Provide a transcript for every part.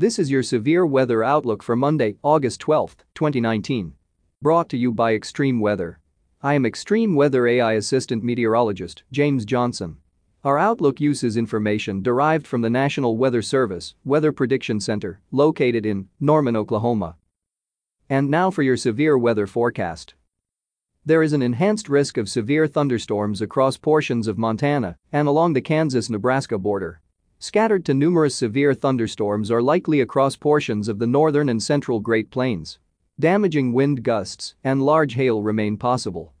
This is your severe weather outlook for Monday, August 12, 2019. Brought to you by Extreme Weather. I am Extreme Weather AI Assistant Meteorologist James Johnson. Our outlook uses information derived from the National Weather Service Weather Prediction Center, located in Norman, Oklahoma. And now for your severe weather forecast. There is an enhanced risk of severe thunderstorms across portions of Montana and along the Kansas-Nebraska border. Scattered to numerous severe thunderstorms are likely across portions of the northern and central Great Plains. Damaging wind gusts and large hail remain possible.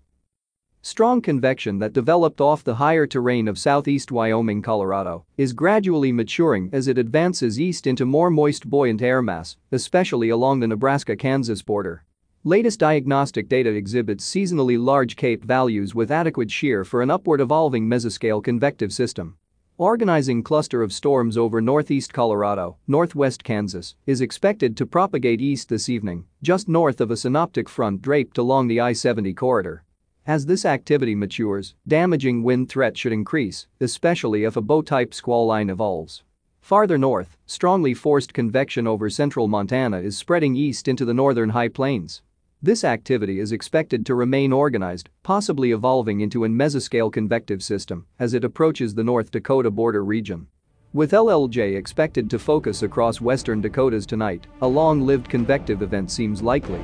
Strong convection that developed off the higher terrain of southeast Wyoming, Colorado, is gradually maturing as it advances east into more moist buoyant air mass, especially along the Nebraska-Kansas border. Latest diagnostic data exhibits seasonally large CAPE values with adequate shear for an upward evolving mesoscale convective system. Organizing cluster of storms over northeast Colorado, northwest Kansas, is expected to propagate east this evening, just north of a synoptic front draped along the I-70 corridor. As this activity matures, damaging wind threat should increase, especially if a bow-type squall line evolves. Farther north, strongly forced convection over central Montana is spreading east into the northern high plains. This activity is expected to remain organized, possibly evolving into a mesoscale convective system as it approaches the North Dakota border region. With LLJ expected to focus across western Dakotas tonight, a long-lived convective event seems likely.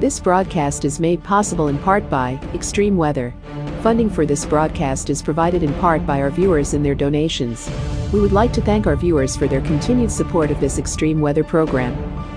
This broadcast is made possible in part by Extreme Weather. Funding for this broadcast is provided in part by our viewers and their donations. We would like to thank our viewers for their continued support of this extreme weather program.